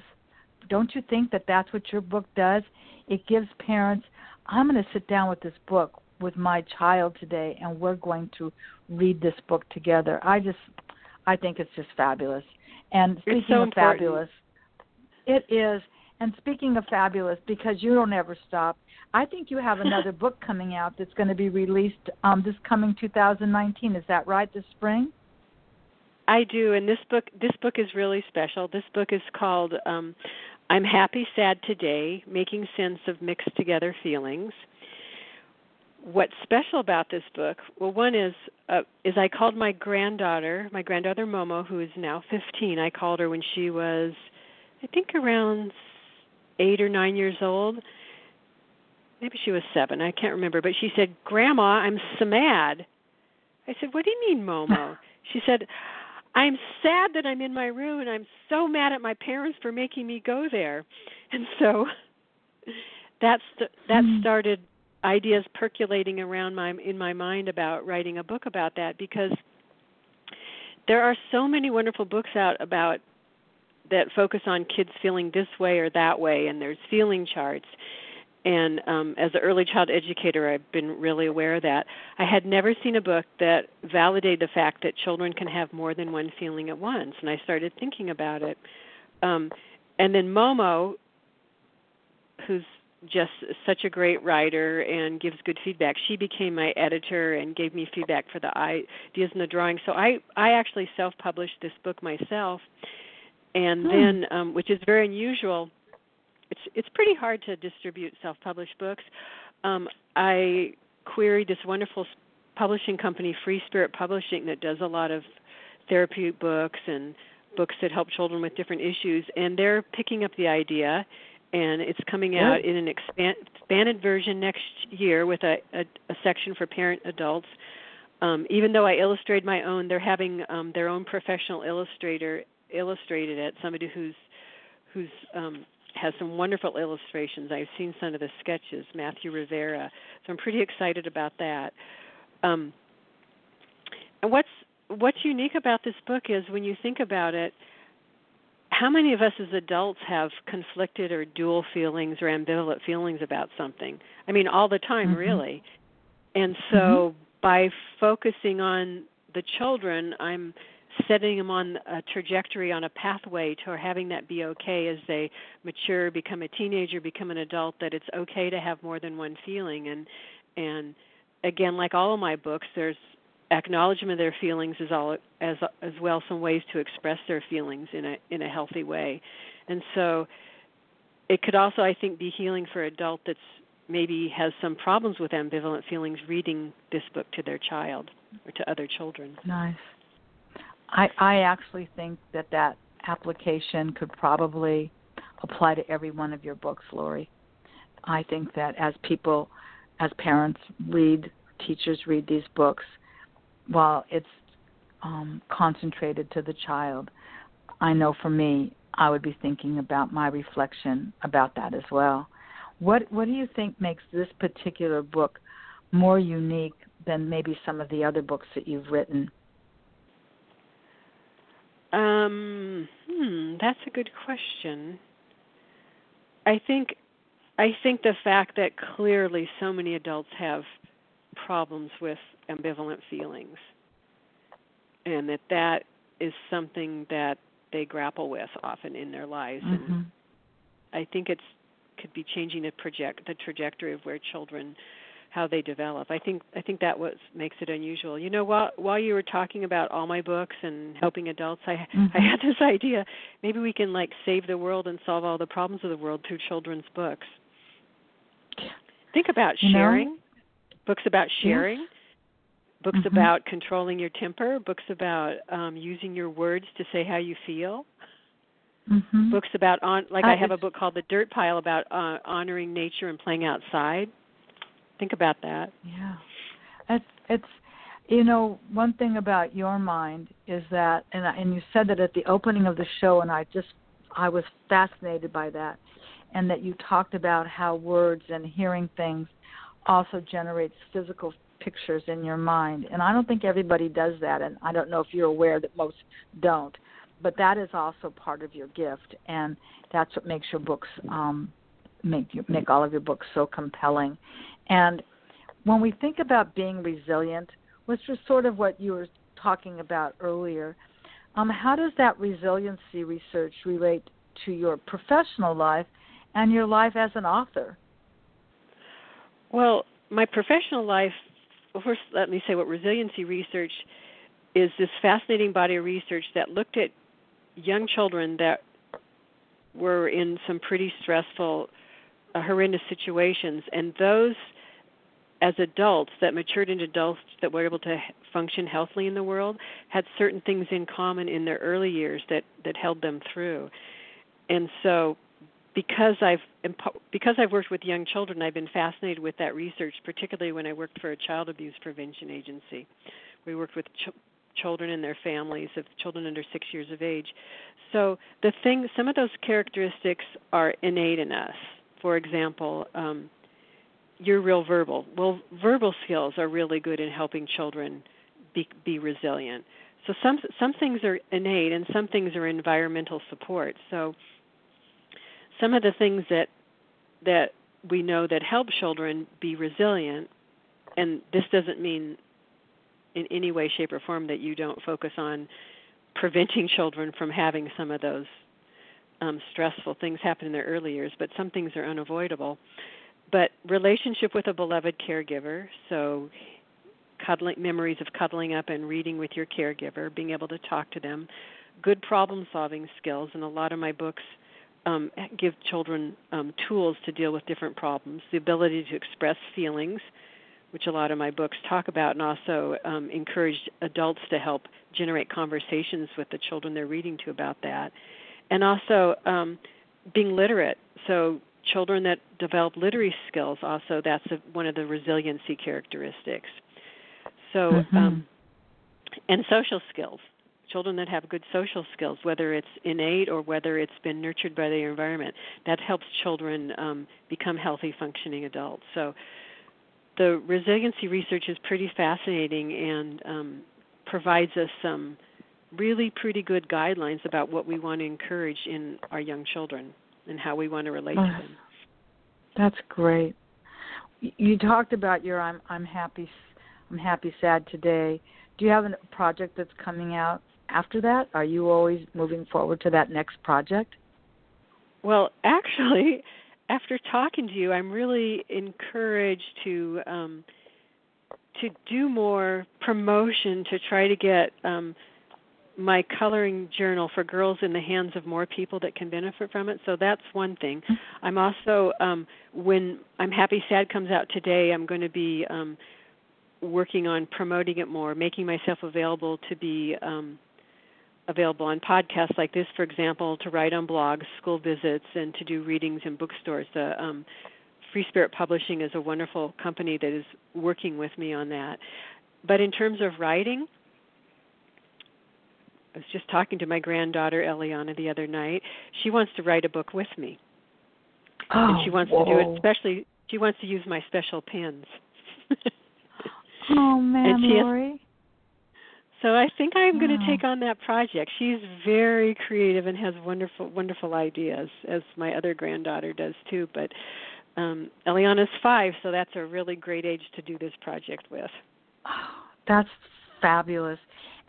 Don't you think that that's what your book does? It gives parents, I'm going to sit down with this book with my child today and we're going to read this book together. I just I think it's just fabulous. And speaking so of important. fabulous, it is and speaking of fabulous because you don't ever stop. I think you have another book coming out that's going to be released um this coming 2019. Is that right? This spring? I do, and this book this book is really special. This book is called um, "I'm Happy, Sad Today: Making Sense of Mixed Together Feelings." What's special about this book well one is uh, is i called my granddaughter my granddaughter momo who is now 15 i called her when she was i think around 8 or 9 years old. Maybe she was 7 i can't remember. But she said grandma i'm so mad. I said what do you mean momo? She said i'm sad that i'm in my room and i'm so mad at my parents for making me go there. And so that's that mm. started ideas percolating around my in my mind about writing a book about that because there are so many wonderful books out about that focus on kids feeling this way or that way and there's feeling charts. And um, as an early child educator i've been really aware of that. I had never seen a book that validated the fact that children can have more than one feeling at once and i started thinking about it. Um, and then momo who's just such a great writer and gives good feedback. She became my editor and gave me feedback for the ideas and the drawing. So I I actually self-published this book myself, and hmm. then um, which is very unusual. It's it's pretty hard to distribute self-published books. Um, I queried this wonderful publishing company, Free Spirit Publishing, that does a lot of therapy books and books that help children with different issues, and they're picking up the idea and it's coming out in an expanded version next year with a, a, a section for parent adults. Um, even though I illustrated my own, they're having um, their own professional illustrator illustrated it. Somebody who's who's um, has some wonderful illustrations. I've seen some of the sketches, Matthew Rivera. So I'm pretty excited about that. Um, and what's what's unique about this book is when you think about it, how many of us as adults have conflicted or dual feelings or ambivalent feelings about something? I mean, all the time, mm-hmm. really. And so mm-hmm. by focusing on the children, I'm setting them on a trajectory, on a pathway to having that be okay as they mature, become a teenager, become an adult, that it's okay to have more than one feeling. And and again, like all of my books, there's acknowledgement of their feelings is all as as well some ways to express their feelings in a in a healthy way. And so it could also i think be healing for adult that's maybe has some problems with ambivalent feelings reading this book to their child or to other children. Nice. I i actually think that that application could probably apply to every one of your books lory. I think that as people as parents read teachers read these books while it's um, concentrated to the child, I know for me, I would be thinking about my reflection about that as well. What what do you think makes this particular book more unique than maybe some of the other books that you've written? Um, hmm, that's a good question. I think I think the fact that clearly so many adults have problems with ambivalent feelings and that that is something that they grapple with often in their lives mm-hmm. and I think it's could be changing the project the trajectory of where children how they develop. I think I think that what makes it unusual. You know, while while you were talking about all my books and helping adults, I mm-hmm. I had this idea. Maybe we can like save the world and solve all the problems of the world through children's books. Think about sharing. know? Books about sharing. Books mm-hmm. about controlling your temper. Books about um, using your words to say how you feel. Mm-hmm. Books about on like uh, I have a book called The Dirt Pile about uh, honoring nature and playing outside. Think about that. Yeah, it's it's you know one thing about your mind is that and and you said that at the opening of the show and I just I was fascinated by that and that you talked about how words and hearing things also generates physical pictures in your mind. And I don't think everybody does that and I don't know if you're aware that most don't. But that is also part of your gift and that's what makes your books um make you make all of your books so compelling. And when we think about being resilient, which was sort of what you were talking about earlier, um, how does that resiliency research relate to your professional life and your life as an author? Well, my professional life, well, first let me say what resiliency research is this fascinating body of research that looked at young children that were in some pretty stressful, uh, horrendous situations, and those as adults that matured into adults that were able to function healthily in the world had certain things in common in their early years that that held them through. And so because I've because I've worked with young children I've been fascinated with that research particularly when I worked for a child abuse prevention agency we worked with ch- children and their families of children under 6 years of age so the thing some of those characteristics are innate in us for example um you're real verbal. Well, verbal skills are really good in helping children be be resilient. So some some things are innate and some things are environmental support. So some of the things that that we know that help children be resilient and this doesn't mean in any way shape or form that you don't focus on preventing children from having some of those um, stressful things happen in their early years, but some things are unavoidable. But relationship with a beloved caregiver so cuddling memories of cuddling up and reading with your caregiver being able to talk to them good problem solving skills and a lot of my books um, give children um, tools to deal with different problems. The ability to express feelings which a lot of my books talk about and also um, encourage adults to help generate conversations with the children they're reading to about that. And also um, being literate. So children that develop literary skills also that's a, one of the resiliency characteristics. So mm-hmm. um, and social skills children that have good social skills whether it's innate or whether it's been nurtured by their environment that helps children um, become healthy functioning adults so the resiliency research is pretty fascinating and um, provides us some really pretty good guidelines about what we want to encourage in our young children and how we want to relate oh, to them. That's great. You talked about your I'm I'm happy I'm happy sad today. Do you have a project that's coming out after that? Are you always moving forward to that next project? Well, actually, after talking to you, I'm really encouraged to um, to do more promotion to try to get um, my coloring journal for girls in the hands of more people that can benefit from it. So that's one thing. I'm also um when I'm happy sad comes out today, I'm going to be um working on promoting it more, making myself available to be um available on podcasts like this for example, to write on blogs, school visits and to do readings in bookstores. The um Free Spirit Publishing is a wonderful company that is working with me on that. But in terms of writing, I was just talking to my granddaughter Eliana the other night. She wants to write a book with me. Oh, and she wants whoa. to do it especially she wants to use my special pens. oh man, and she has- Lory. So I think I'm going to take on that project. She's very creative and has wonderful wonderful ideas as my other granddaughter does too, but um Eliana's 5, so that's a really great age to do this project with. Oh, that's fabulous.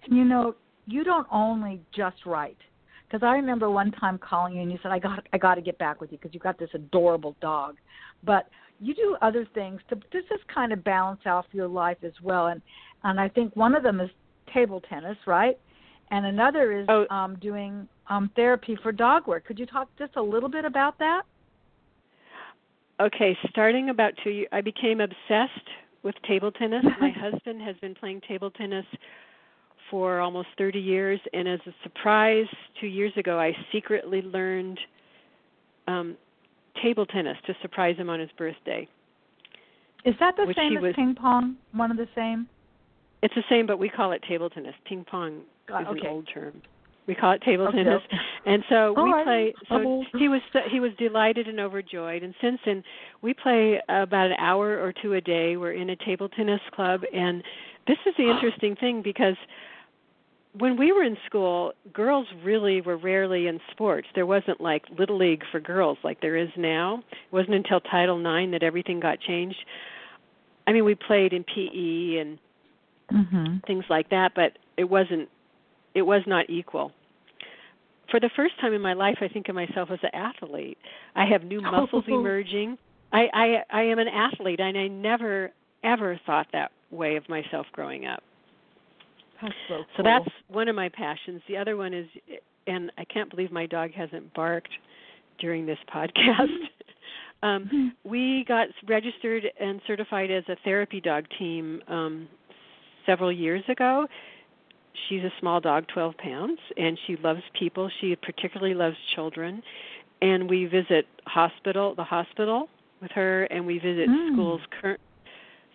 And you know, you don't only just write. Because I remember one time calling you and you said, "I got, I got to get back with you because you've got this adorable dog." But you do other things to, to just kind of balance out your life as well. And and I think one of them is table tennis, right? And another is Oh. um, doing um, therapy for dog work. Could you talk just a little bit about that? Okay, starting about 2 years I became obsessed with table tennis. my husband has been playing table tennis for almost 30 years and as a surprise 2 years ago I secretly learned um table tennis to surprise him on his birthday. Is that the same as was- ping pong? One of the same? It's the same, but we call it table tennis. Ping pong is okay. an old term. We call it table Okay. tennis, and so All we right. play. I'm So he was he was delighted and overjoyed. And since then, we play about an hour or two a day. We're in a table tennis club, and this is the interesting thing because when we were in school, girls really were rarely in sports. There wasn't like little league for girls like there is now. It wasn't until Title IX that everything got changed. I mean, we played in PE and Mhm. things like that, but it wasn't it was not equal. For the first time in my life, I think of myself as an athlete. I have new muscles Oh. emerging. I, I I am an athlete, and I never ever thought that way of myself growing up. That's so cool. So that's one of my passions. The other one is, and I can't believe my dog hasn't barked during this podcast. um, we got registered and certified as a therapy dog team um, several years ago. She's a small dog, 12 pounds, and she loves people. She particularly loves children. And we visit hospital, the hospital with her, and we visit Mm. schools. Cur-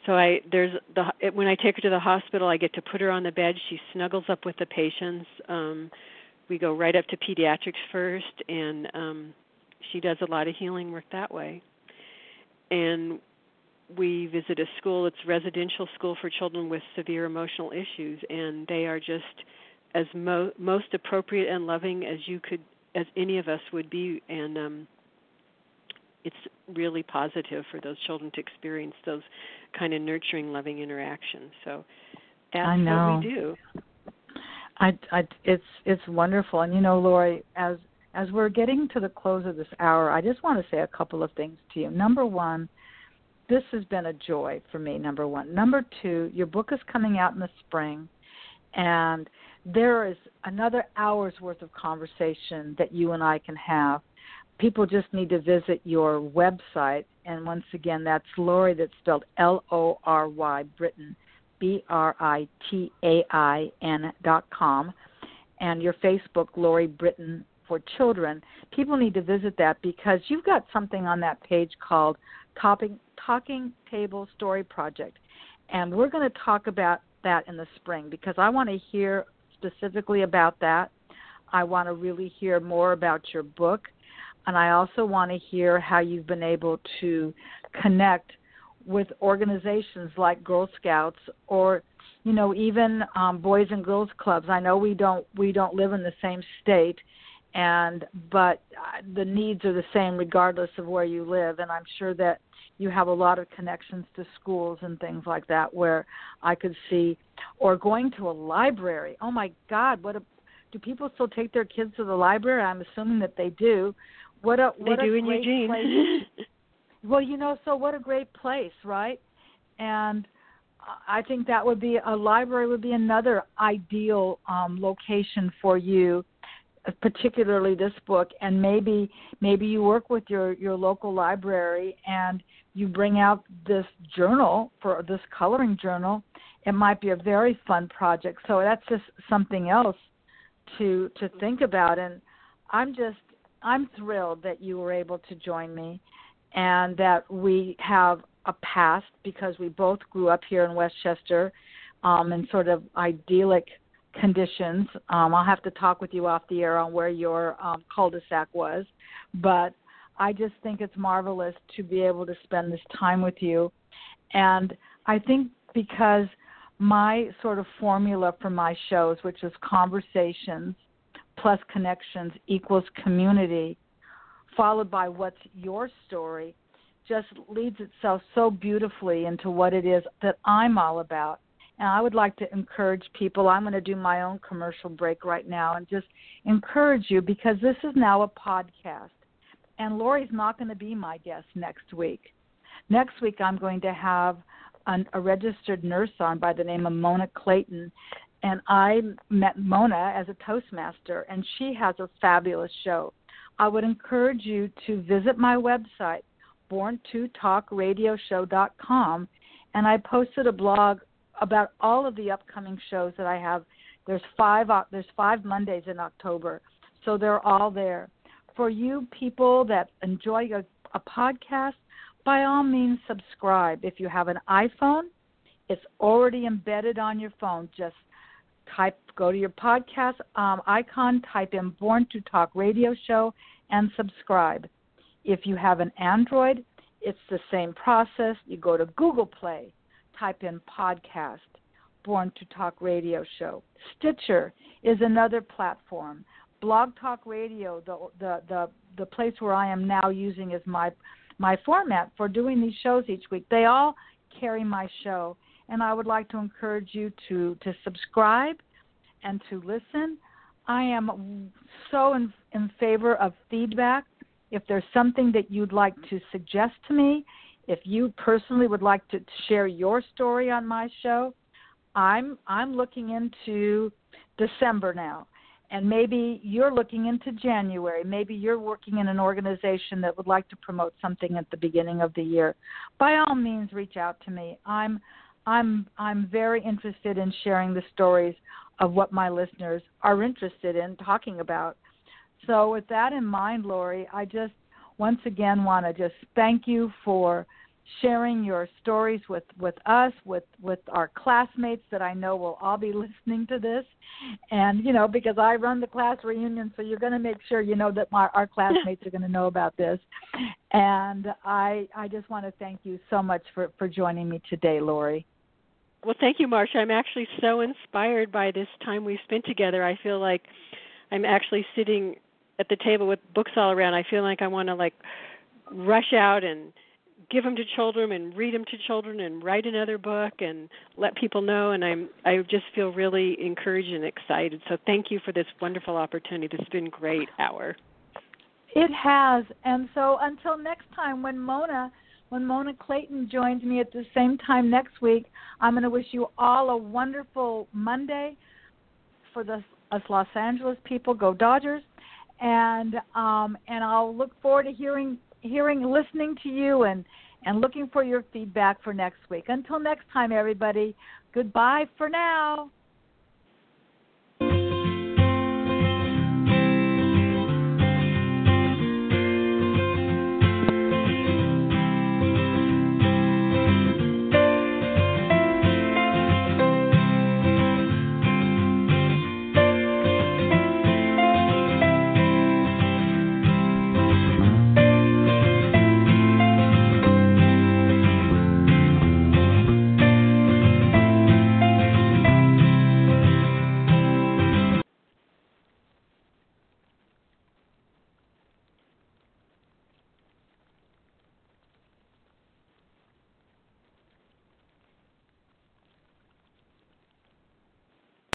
so I there's the it, when I take her to the hospital, I get to put her on the bed. She snuggles up with the patients. Um, we go right up to pediatrics first, and um, she does a lot of healing work that way. And we visit a school. It's a residential school for children with severe emotional issues, and they are just as mo- most appropriate and loving as you could, as any of us would be. And um, it's really positive for those children to experience those kind of nurturing, loving interactions. So that's I know. what we do. I, I, it's it's wonderful, and you know, Lory, as as we're getting to the close of this hour, I just want to say a couple of things to you. Number one, this has been a joy for me. Number one. Number two, your book is coming out in the spring, and there is another hour's worth of conversation that you and I can have. People just need to visit your website, and once again, that's Lory. That's spelled L O R Y Britain. B R I T A I N dot com, and your Facebook, Lory Britain for Children. People need to visit that because you've got something on that page called Talking, Talking Table Story Project. And we're going to talk about that in the spring because I want to hear specifically about that. I want to really hear more about your book. And I also want to hear how you've been able to connect with organizations like Girl Scouts or you know even um, Boys and Girls Clubs. I know we don't we don't live in the same state, and but uh, the needs are the same regardless of where you live. And I'm sure that you have a lot of connections to schools and things like that where I could see, or going to a library. Oh my God, what a do people still take their kids to the library? I'm assuming that they do. What a They what do a in Eugene. place well, you know, so what a great place, right? And I think that would be a library would be another ideal um, location for you, particularly this book. And maybe maybe you work with your your local library and you bring out this journal for this coloring journal. It might be a very fun project. So that's just something else to to think about. And I'm just I'm thrilled that you were able to join me and that we have a past because we both grew up here in Westchester um, in sort of idyllic conditions. Um, I'll have to talk with you off the air on where your um, cul-de-sac was, but I just think it's marvelous to be able to spend this time with you. And I think because my sort of formula for my shows, which is conversations plus connections equals community, followed by what's your story, just leads itself so beautifully into what it is that I'm all about. And I would like to encourage people. I'm going to do my own commercial break right now and just encourage you because this is now a podcast. And Lori's not going to be my guest next week. Next week, I'm going to have an, a registered nurse on by the name of Mona Clayton. And I met Mona as a Toastmaster, and she has a fabulous show. I would encourage you to visit my website, born2talkradioshow.com, and I posted a blog about all of the upcoming shows that I have. There's five there's five Mondays in October, so they're all there. For you people that enjoy a, a podcast, by all means subscribe. If you have an iPhone, it's already embedded on your phone. Just type go to your podcast um, icon, type in Born to Talk Radio Show, and subscribe. If you have an Android, it's the same process. You go to Google Play, type in podcast, Born to Talk Radio Show. Stitcher is another platform. Blog Talk Radio, the the the the place where I am now using is my my format for doing these shows each week. They all carry my show, and I would like to encourage you to to subscribe and to listen. I am so in, in favor of feedback. If there's something that you'd like to suggest to me, if you personally would like to share your story on my show, I'm I'm looking into December now. And maybe you're looking into January. Maybe you're working in an organization that would like to promote something at the beginning of the year. By all means reach out to me. I'm I'm I'm very interested in sharing the stories of what my listeners are interested in talking about. So with that in mind, Lory, I just once again want to just thank you for sharing your stories with with us with with our classmates that I know will all be listening to this. And you know because I run the class reunion so you're going to make sure you know that my, our classmates are going to know about this. And I I just want to thank you so much for for joining me today Lory. Well thank you Marsha I'm actually so inspired by this time we spent together. I feel like I'm actually sitting at the table with books all around I feel like I want to like rush out and give them to children and read them to children and write another book and let people know and I'm I just feel really encouraged and excited. So thank you for this wonderful opportunity. This has been great hour. It has. And so until next time when Mona when Mona Clayton joins me at the same time next week, I'm going to wish you all a wonderful Monday for the us Los Angeles people. Go Dodgers! And um, and I'll look forward to hearing hearing, listening to you, and and looking for your feedback for next week. Until next time, everybody. Goodbye for now.